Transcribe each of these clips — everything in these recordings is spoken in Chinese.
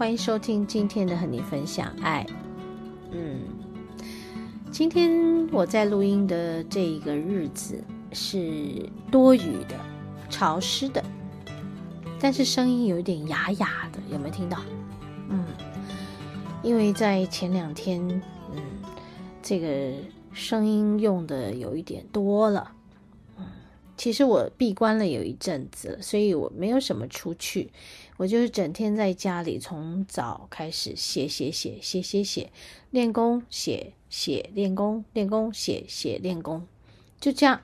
欢迎收听今天的和你分享爱。嗯，今天我在录音的这一个日子是多雨的、潮湿的。但是声音有点哑哑的，有没有听到？嗯，因为在前两天，嗯，这个声音用的有一点多了。其实我闭关了有一阵子，所以我没有什么出去，我就是整天在家里，从早开始写写写写写写，练功写写练功练功写写练功，就这样，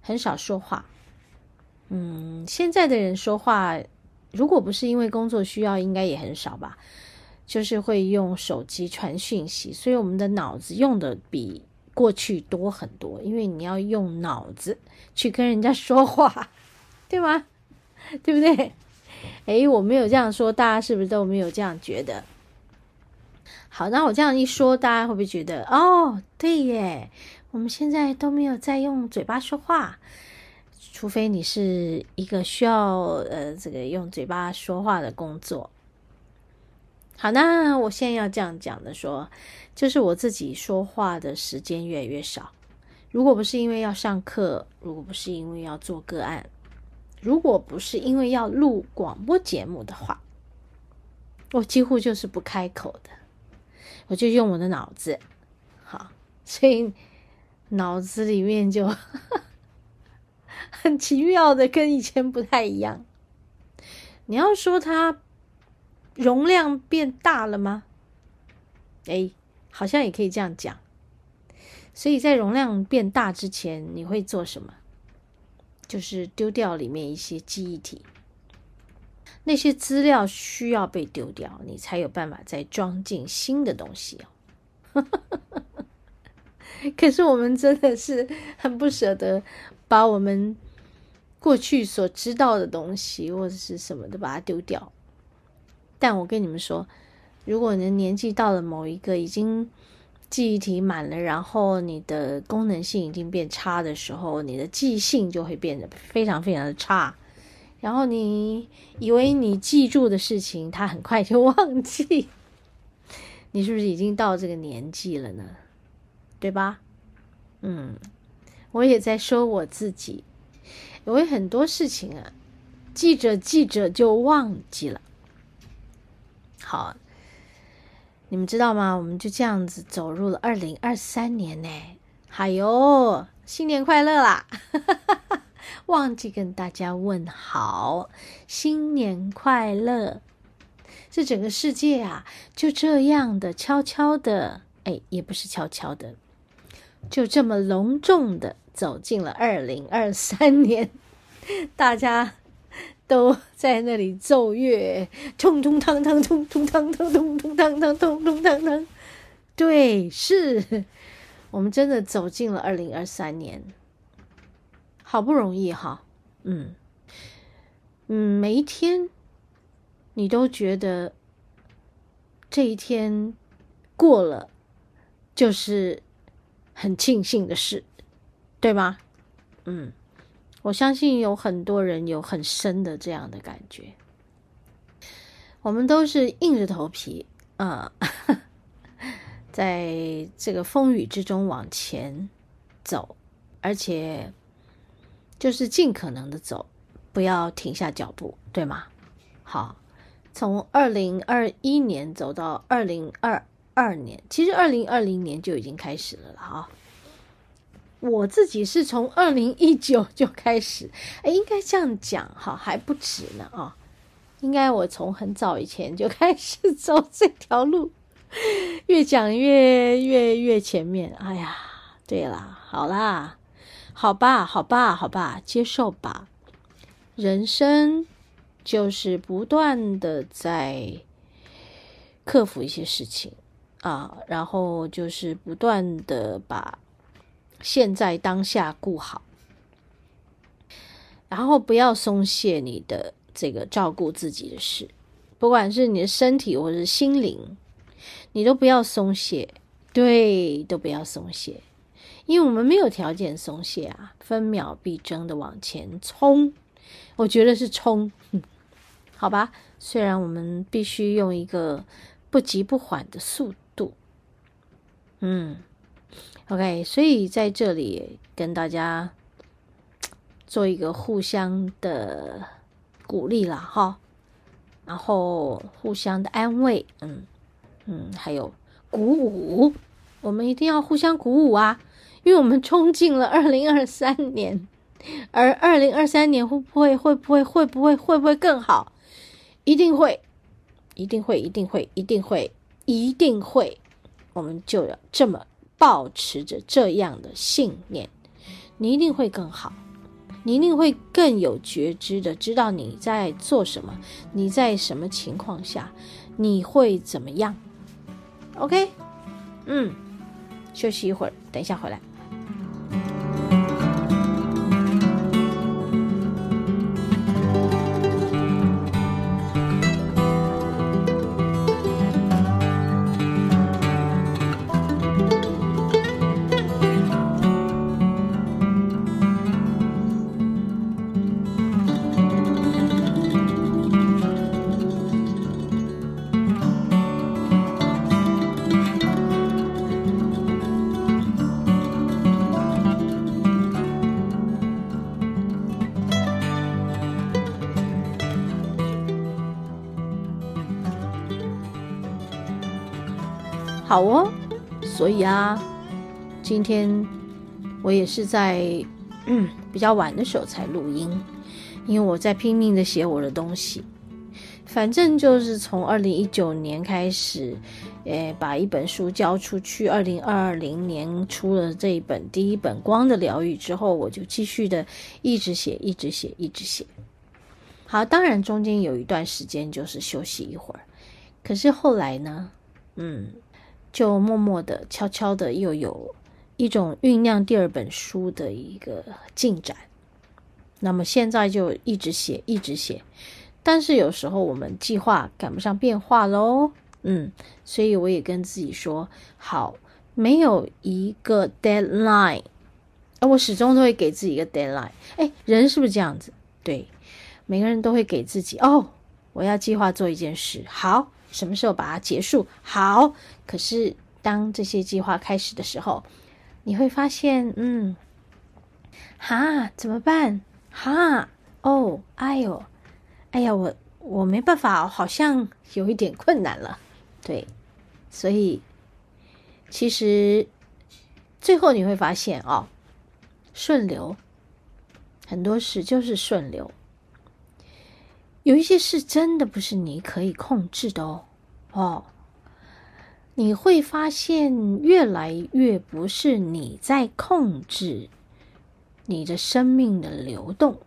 很少说话。嗯，现在的人说话，如果不是因为工作需要，应该也很少吧。就是会用手机传讯息，所以我们的脑子用的比过去多很多。因为你要用脑子去跟人家说话，对吗？对不对？诶，我没有这样说，大家是不是都没有这样觉得？好，那我这样一说，大家会不会觉得哦，对耶，我们现在都没有在用嘴巴说话。除非你是一个需要呃这个用嘴巴说话的工作，好，那我现在要这样讲的说，就是我自己说话的时间越来越少。如果不是因为要上课，如果不是因为要做个案，如果不是因为要录广播节目的话，我几乎就是不开口的，我就用我的脑子，好，所以脑子里面就。很奇妙的，跟以前不太一样。你要说它容量变大了吗？哎，好像也可以这样讲。所以在容量变大之前，你会做什么？就是丢掉里面一些记忆体，那些资料需要被丢掉，你才有办法再装进新的东西哦。可是我们真的是很不舍得把我们。过去所知道的东西或者是什么的，把它丢掉。但我跟你们说，如果你的年纪到了某一个已经记忆体满了，然后你的功能性已经变差的时候，你的记性就会变得非常非常的差。然后你以为你记住的事情，它很快就忘记。你是不是已经到这个年纪了呢？对吧？嗯，我也在说我自己。因为很多事情啊，记着记着就忘记了。好，你们知道吗？我们就这样子走入了二零二三年呢。哎呦，新年快乐啦！忘记跟大家问好，新年快乐！这整个世界啊，就这样的悄悄的，哎，也不是悄悄的，就这么隆重的。走进了二零二三年，大家都在那里奏乐，咚咚当当，咚咚当当，咚咚当当，咚咚当当。对，是我们真的走进了二零二三年，好不容易哈，嗯嗯，每一天你都觉得这一天过了，就是很庆幸的事。对吗？嗯，我相信有很多人有很深的这样的感觉。我们都是硬着头皮啊，嗯，在这个风雨之中往前走，而且就是尽可能的走，不要停下脚步，对吗？好，从二零二一年走到二零二二年，其实二零二零年就已经开始了了啊。我自己是从二零一九 就开始，哎，应该这样讲哈，还不止呢啊、应该我从很早以前就开始走这条路，越讲越越越前面。哎呀，对啦，好啦，好吧，好吧，好吧，接受吧。人生就是不断的在克服一些事情啊，然后就是不断的把现在当下顾好，然后不要松懈你的这个照顾自己的事，不管是你的身体或者是心灵，你都不要松懈，对，都不要松懈，因为我们没有条件松懈啊，分秒必争的往前冲，我觉得是冲，好吧，虽然我们必须用一个。不急不缓的速度，嗯。，OK，所以在这里跟大家做一个互相的鼓励了哈，然后互相的安慰，嗯嗯，还有鼓舞，我们一定要互相鼓舞啊，因为我们冲进了二零二三年，而二零二三年会不会会不会会不会会不会更好？一定会。一定会，一定会，一定会，一定会，我们就要这么保持着这样的信念，你一定会更好，你一定会更有觉知的知道你在做什么，你在什么情况下，你会怎么样？OK，嗯，休息一会儿，等一下回来。好哦，所以啊，今天我也是在嗯比较晚的时候才录音，因为我在拼命的写我的东西。反正就是从二零一九年开始，诶，把一本书交出去。二零二零年出了这一本第一本《光的疗愈》之后，我就继续的一直写，一直写，一直写。好，当然中间有一段时间就是休息一会儿，可是后来呢，嗯。就默默的、悄悄的，又有一种酝酿第二本书的一个进展。那么现在就一直写，一直写。但是有时候我们计划赶不上变化喽，嗯，所以我也跟自己说，好，没有一个 deadline，而我始终都会给自己一个 deadline。哎，人是不是这样子？对，每个人都会给自己，哦，我要计划做一件事，好。什么时候把它结束？好，可是当这些计划开始的时候，你会发现，嗯，哈，怎么办？哈，哦，哎呦，哎呀，我我没办法，好像有一点困难了。对，所以其实最后你会发现哦，顺流，很多事就是顺流。有一些事真的不是你可以控制的哦，哦，你会发现越来越不是你在控制你的生命的流动。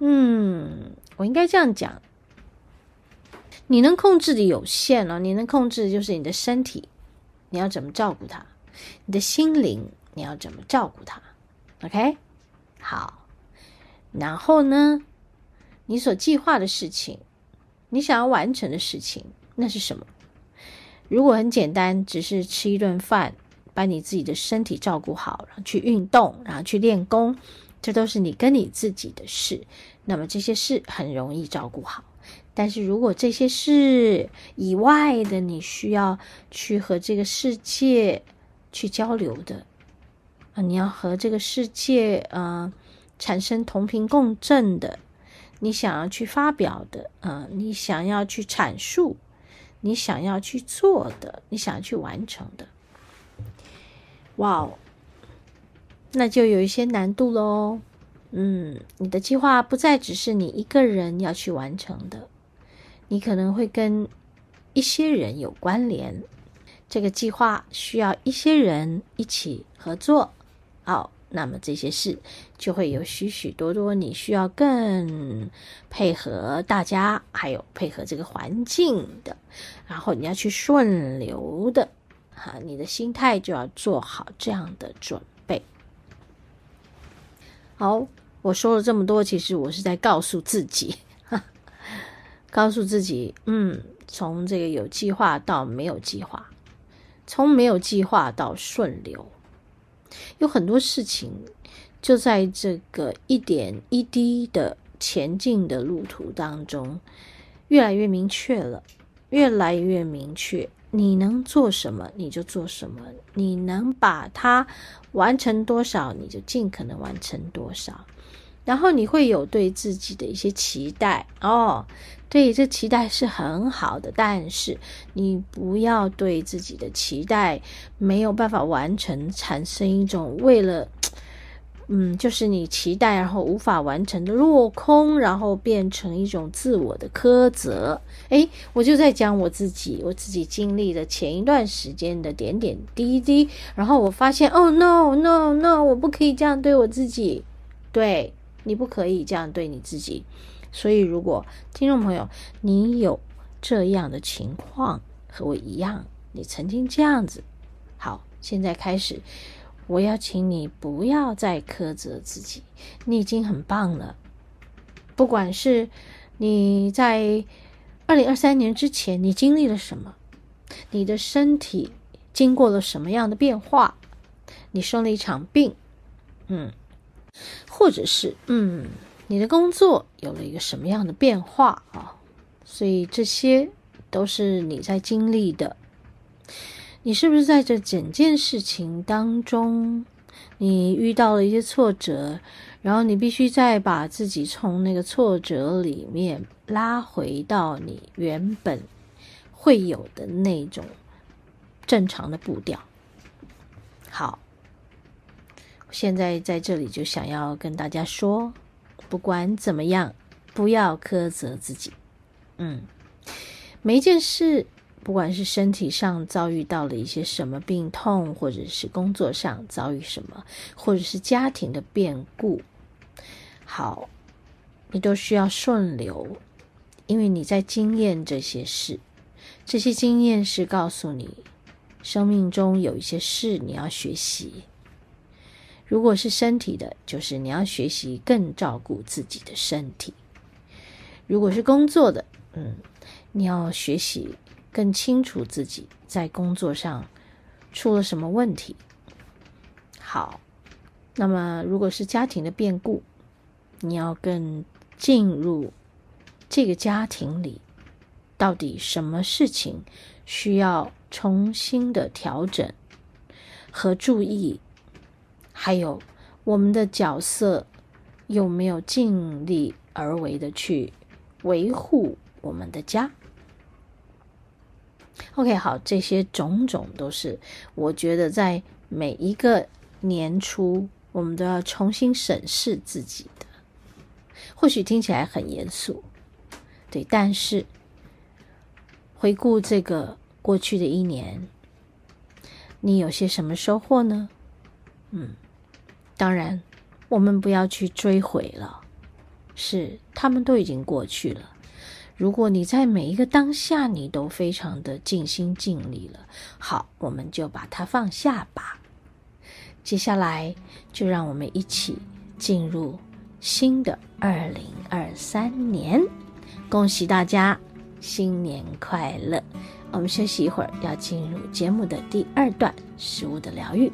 嗯，我应该这样讲，你能控制的有限了，你能控制的就是你的身体，你要怎么照顾它；你的心灵，你要怎么照顾它。OK，好，然后呢？你所计划的事情，你想要完成的事情，那是什么？如果很简单，只是吃一顿饭，把你自己的身体照顾好，然后去运动，然后去练功，这都是你跟你自己的事。那么这些事很容易照顾好。但是如果这些事以外的，你需要去和这个世界去交流的啊，你要和这个世界啊、产生同频共振的。你想要去发表的，嗯，你想要去阐述，你想要去做的，你想要去完成的，哇哦，那就有一些难度喽。嗯，你的计划不再只是你一个人要去完成的，你可能会跟一些人有关联，这个计划需要一些人一起合作。好，那么这些事就会有许许多多你需要更配合大家，还有配合这个环境的，然后你要去顺流的，哈，你的心态就要做好这样的准备。好，我说了这么多，其实我是在告诉自己，哈，告诉自己，嗯，从这个有计划到没有计划，从没有计划到顺流。有很多事情就在这个一点一滴的前进的路途当中，越来越明确了，越来越明确。你能做什么，你就做什么；你能把它完成多少，你就尽可能完成多少。然后你会有对自己的一些期待哦，对，这期待是很好的，但是你不要对自己的期待没有办法完成，产生一种为了，嗯，就是你期待然后无法完成的落空，然后变成一种自我的苛责。诶，我就在讲我自己，我自己经历的前一段时间的点点滴滴，然后我发现，哦，no no no，我不可以这样对我自己，对。你不可以这样对你自己，所以如果听众朋友你有这样的情况和我一样，你曾经这样子，好，现在开始，我要请你不要再苛责自己，你已经很棒了。不管是你在二零二三年之前你经历了什么，你的身体经过了什么样的变化，你生了一场病，嗯。或者是，嗯，你的工作有了一个什么样的变化啊？所以这些都是你在经历的。你是不是在这整件事情当中，你遇到了一些挫折，然后你必须再把自己从那个挫折里面拉回到你原本会有的那种正常的步调？好。现在在这里就想要跟大家说，不管怎么样，不要苛责自己。嗯，每一件事，不管是身体上遭遇到了一些什么病痛，或者是工作上遭遇什么，或者是家庭的变故，好，你都需要顺流，因为你在经验这些事，这些经验是告诉你，生命中有一些事你要学习。如果是身体的，就是你要学习更照顾自己的身体；如果是工作的，嗯，你要学习更清楚自己在工作上出了什么问题。好，那么如果是家庭的变故，你要更进入这个家庭里，到底什么事情需要重新的调整和注意。还有我们的角色有没有尽力而为的去维护我们的家？OK，好，这些种种都是我觉得在每一个年初，我们都要重新审视自己的。或许听起来很严肃，对，但是回顾这个过去的一年，你有些什么收获呢？嗯。当然，我们不要去追悔了，是他们都已经过去了。如果你在每一个当下，你都非常的尽心尽力了，好，我们就把它放下吧。接下来，就让我们一起进入新的二零二三年，恭喜大家新年快乐！我们休息一会儿，要进入节目的第二段——食物的疗愈。